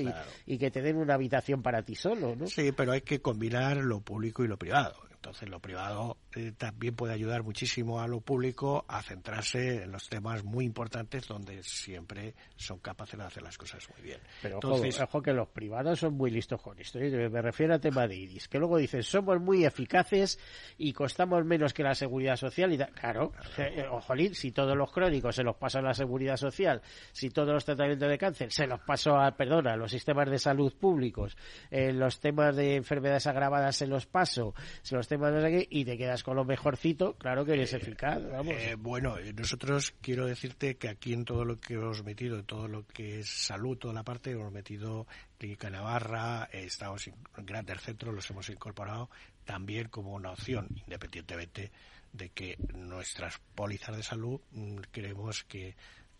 Y, que te den una habitación para ti solo, ¿no? Sí, pero hay que combinar lo público y lo privado. Entonces, lo privado eh, también puede ayudar muchísimo a lo público a centrarse en los temas muy importantes donde siempre son capaces de hacer las cosas muy bien. Pero ojo, que los privados son muy listos con esto. ¿eh? Me refiero al tema de IRIS, que luego dicen somos muy eficaces y costamos menos que la seguridad social. y Claro, eh, ojolín, si todos los crónicos se los paso a la seguridad social, si todos los tratamientos de cáncer se los paso a, perdona, a los sistemas de salud públicos, los temas de enfermedades agravadas se los paso, se los temas de y te quedas con lo mejorcito, claro que eres eh, eficaz. Eh, bueno, eh, nosotros quiero decirte que aquí en todo lo que hemos metido, en todo lo que es salud, toda la parte, hemos metido Clínica Navarra, estamos en grandes centros, los hemos incorporado también como una opción, independientemente de que nuestras pólizas de salud mm, queremos que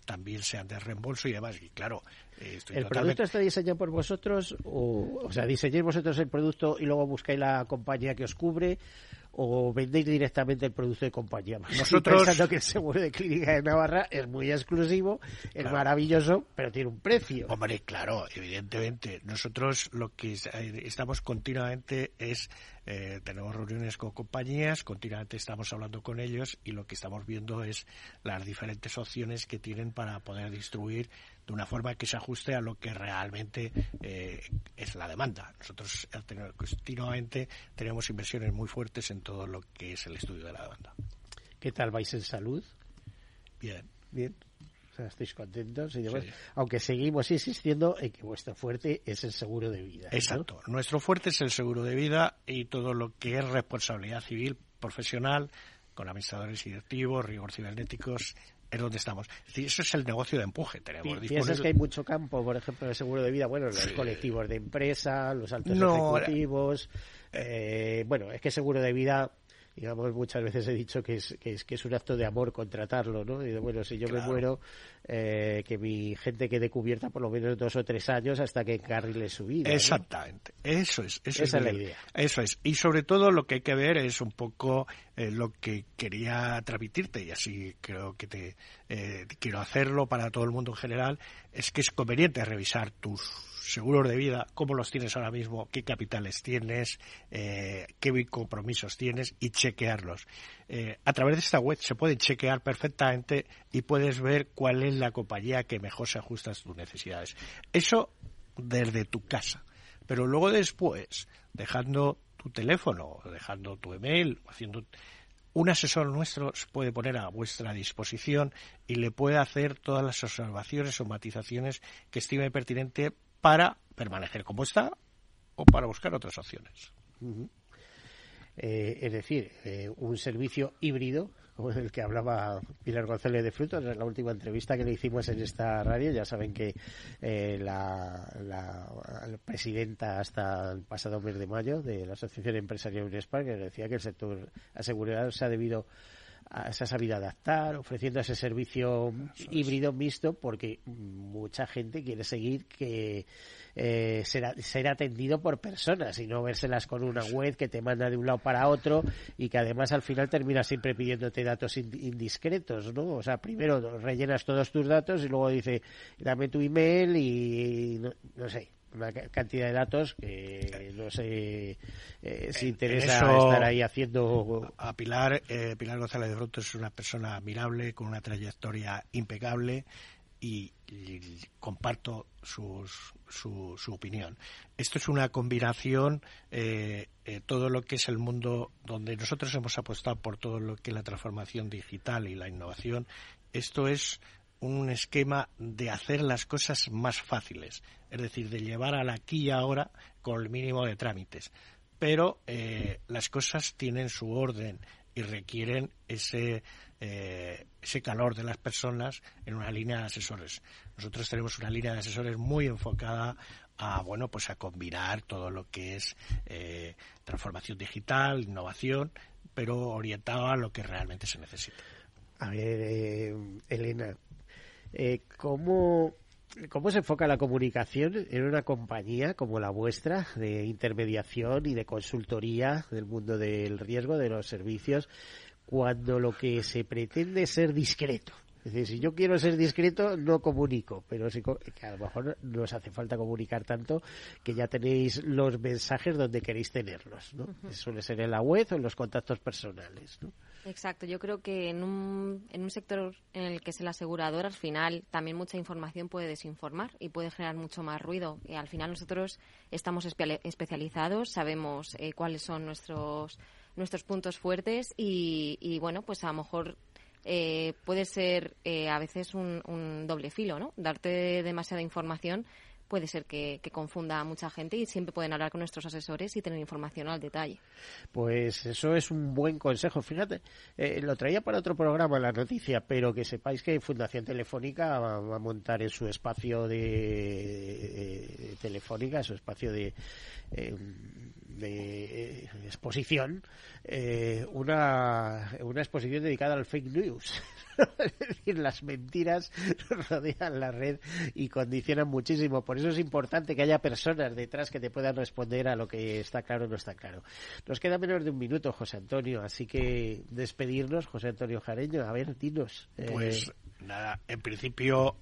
también sean de reembolso y demás. Y claro, ¿El producto está diseñado por vosotros? O, o sea, diseñáis vosotros el producto y luego buscáis la compañía que os cubre? O vendéis directamente el producto de compañía. Nosotros pensando que el seguro de clínica de Navarra es muy exclusivo, es maravilloso, pero tiene un precio. Hombre, claro, evidentemente. Nosotros lo que eh, estamos continuamente es eh, tenemos reuniones con compañías, continuamente estamos hablando con ellos y lo que estamos viendo es las diferentes opciones que tienen para poder distribuir de una forma que se ajuste a lo que realmente eh, es la demanda. Nosotros continuamente tenemos inversiones muy fuertes en todo lo que es el estudio de la demanda. ¿Qué tal vais en salud? Bien. Bien. O sea, estáis contentos y aunque seguimos insistiendo en que vuestro fuerte es el seguro de vida. Exacto. Nuestro fuerte es el seguro de vida y todo lo que es responsabilidad civil profesional con administradores directivos, rigor cibernéticos, es donde estamos. eso es el negocio de empuje. Tenemos ¿Piensas que hay mucho campo, por ejemplo, de seguro de vida? Bueno, los colectivos de empresa, los altos ejecutivos. Eh, bueno, es que seguro de vida digamos, muchas veces he dicho que es, que es, que es un acto de amor contratarlo, ¿no? Y bueno, si yo me muero, eh, que mi gente quede cubierta por lo menos dos o tres años hasta que encarrile su vida. Exactamente, eso es. Esa es, la idea. Eso es. Y sobre todo lo que hay que ver es un poco eh, lo que quería transmitirte, y así creo que te eh, quiero hacerlo para todo el mundo en general, es que es conveniente revisar tus seguros de vida, cómo los tienes ahora mismo, qué capitales tienes, eh, qué compromisos tienes y chequearlos. Eh, a través de esta web se pueden chequear perfectamente y puedes ver cuál es la compañía que mejor se ajusta a tus necesidades. Eso desde tu casa. Pero luego después, dejando tu teléfono, dejando tu email, haciendo un asesor nuestro se puede poner a vuestra disposición y le puede hacer todas las observaciones o matizaciones que estime pertinente para permanecer como está o para buscar otras opciones. Eh, es decir, eh, un servicio híbrido, como el que hablaba Pilar González de Frutos en la última entrevista que le hicimos en esta radio. Ya saben que eh, la, presidenta hasta el pasado mes de mayo de la Asociación Empresarial Unespa que decía que el sector asegurado se ha debido se ha sabido adaptar, ofreciendo ese servicio híbrido mixto, porque mucha gente quiere seguir que eh, ser, atendido por personas y no vérselas con una web que te manda de un lado para otro y que además al final termina siempre pidiéndote datos indiscretos, ¿no? O sea, primero rellenas todos tus datos y luego dice, dame tu email y no sé, una cantidad de datos que no sé eh, si interesa estar ahí haciendo. A Pilar, eh, Pilar González de Broto es una persona admirable, con una trayectoria impecable y, comparto su, su, opinión. Esto es una combinación, eh, todo lo que es el mundo donde nosotros hemos apostado por todo lo que es la transformación digital y la innovación. Esto es un esquema de hacer las cosas más fáciles, es decir, de llevar al aquí y ahora con el mínimo de trámites. Pero eh, las cosas tienen su orden y requieren ese, eh, ese calor de las personas en una línea de asesores. Nosotros tenemos una línea de asesores muy enfocada a bueno pues a combinar todo lo que es eh, transformación digital, innovación, pero orientado a lo que realmente se necesita. A ver, Elena, eh, ¿cómo, ¿Cómo se enfoca la comunicación en una compañía como la vuestra de intermediación y de consultoría del mundo del riesgo, de los servicios, cuando lo que se pretende es ser discreto? Es decir, si yo quiero ser discreto, no comunico, pero sí que a lo mejor no os hace falta comunicar tanto que ya tenéis los mensajes donde queréis tenerlos, ¿no? Suele ser en la web o en los contactos personales, ¿no? Exacto, yo creo que en un, en un sector en el que es el asegurador, al final también mucha información puede desinformar y puede generar mucho más ruido. Y al final nosotros estamos especializados, sabemos eh, cuáles son nuestros nuestros puntos fuertes y, y, bueno, pues a lo mejor eh, puede ser eh, a veces un, un, doble filo, ¿no? Darte demasiada información puede ser que, confunda a mucha gente y siempre pueden hablar con nuestros asesores y tener información al detalle. Pues eso es un buen consejo. Fíjate, eh, lo traía para otro programa la noticia, pero que sepáis que Fundación Telefónica va, a montar en su espacio de Telefónica, su espacio de de eh, exposición eh, una, una exposición dedicada al fake news. (laughs) es decir, las mentiras rodean la red y condicionan muchísimo. Por eso es importante que haya personas detrás que te puedan responder a lo que está claro o no está claro. Nos queda menos de un minuto, José Antonio, así que despedirnos, José Antonio Jareño. A ver, dinos. Eh, pues nada, en principio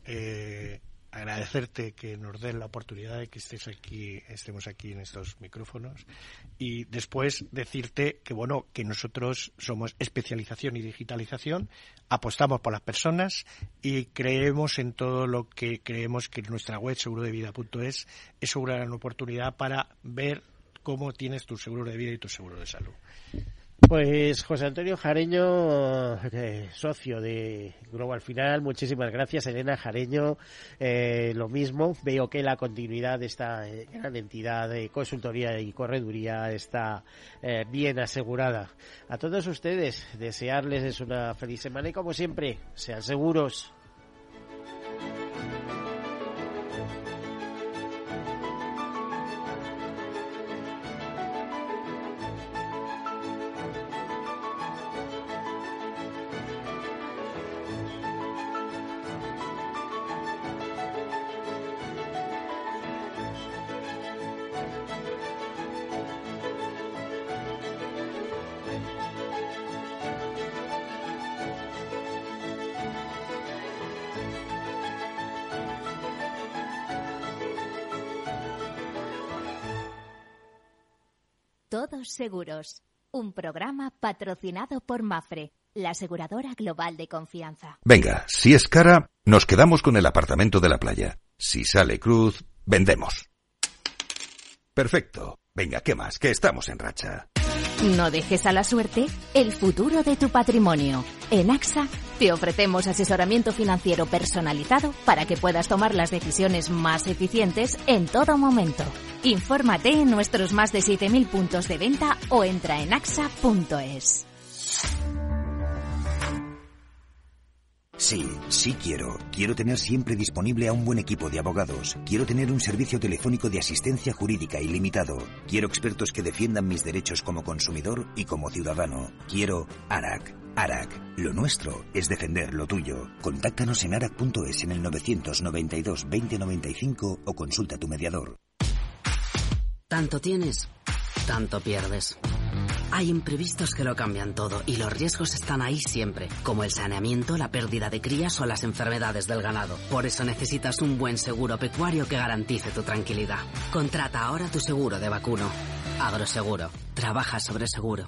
agradecerte que nos den la oportunidad de que estés aquí, estemos aquí en estos micrófonos y después decirte que bueno, que nosotros somos especialización y digitalización, apostamos por las personas y creemos en todo lo que creemos que nuestra web segurodevida.es es una gran oportunidad para ver cómo tienes tu seguro de vida y tu seguro de salud. Pues José Antonio Jareño, eh, socio de Global Final, muchísimas gracias. Elena Jareño, eh, lo mismo. Veo que la continuidad de esta eh, gran entidad de consultoría y correduría está bien asegurada. A todos ustedes, desearles es una feliz semana y como siempre, sean seguros. Todos Seguros, un programa patrocinado por Mafre, la aseguradora global de confianza. Venga, si es cara, nos quedamos con el apartamento de la playa. Si sale cruz, vendemos. Perfecto. Venga, ¿qué más? Que estamos en racha. No dejes a la suerte el futuro de tu patrimonio. En AXA te ofrecemos asesoramiento financiero personalizado para que puedas tomar las decisiones más eficientes en todo momento. Infórmate en nuestros más de 7.000 puntos de venta o entra en axa.es. Sí, sí quiero. Quiero tener siempre disponible a un buen equipo de abogados. Quiero tener un servicio telefónico de asistencia jurídica ilimitado. Quiero expertos que defiendan mis derechos como consumidor y como ciudadano. Quiero ARAC. ARAC. Lo nuestro es defender lo tuyo. Contáctanos en arac.es en el 992 2095 o consulta a tu mediador. Tanto tienes, tanto pierdes. Hay imprevistos que lo cambian todo y los riesgos están ahí siempre, como el saneamiento, la pérdida de crías o las enfermedades del ganado. Por eso necesitas un buen seguro pecuario que garantice tu tranquilidad. Contrata ahora tu seguro de vacuno. Agroseguro. Trabaja sobre seguro.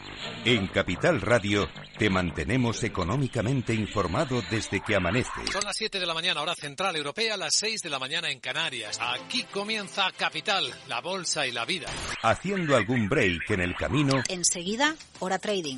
En Capital Radio te mantenemos económicamente informado desde que amanece. Son las 7 de la mañana, hora central europea, las 6 de la mañana en Canarias. Aquí comienza Capital, la bolsa y la vida. Haciendo algún break en el camino. Enseguida, hora trading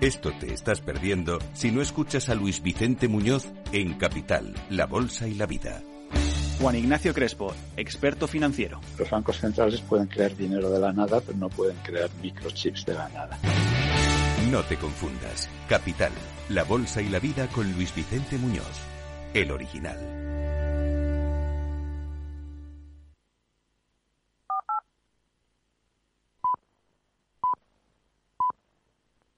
Esto te estás perdiendo si no escuchas a Luis Vicente Muñoz en Capital, La Bolsa y la Vida. Juan Ignacio Crespo, experto financiero. Los bancos centrales pueden crear dinero de la nada, pero no pueden crear microchips de la nada. No te confundas. Capital, La Bolsa y la Vida con Luis Vicente Muñoz, el original.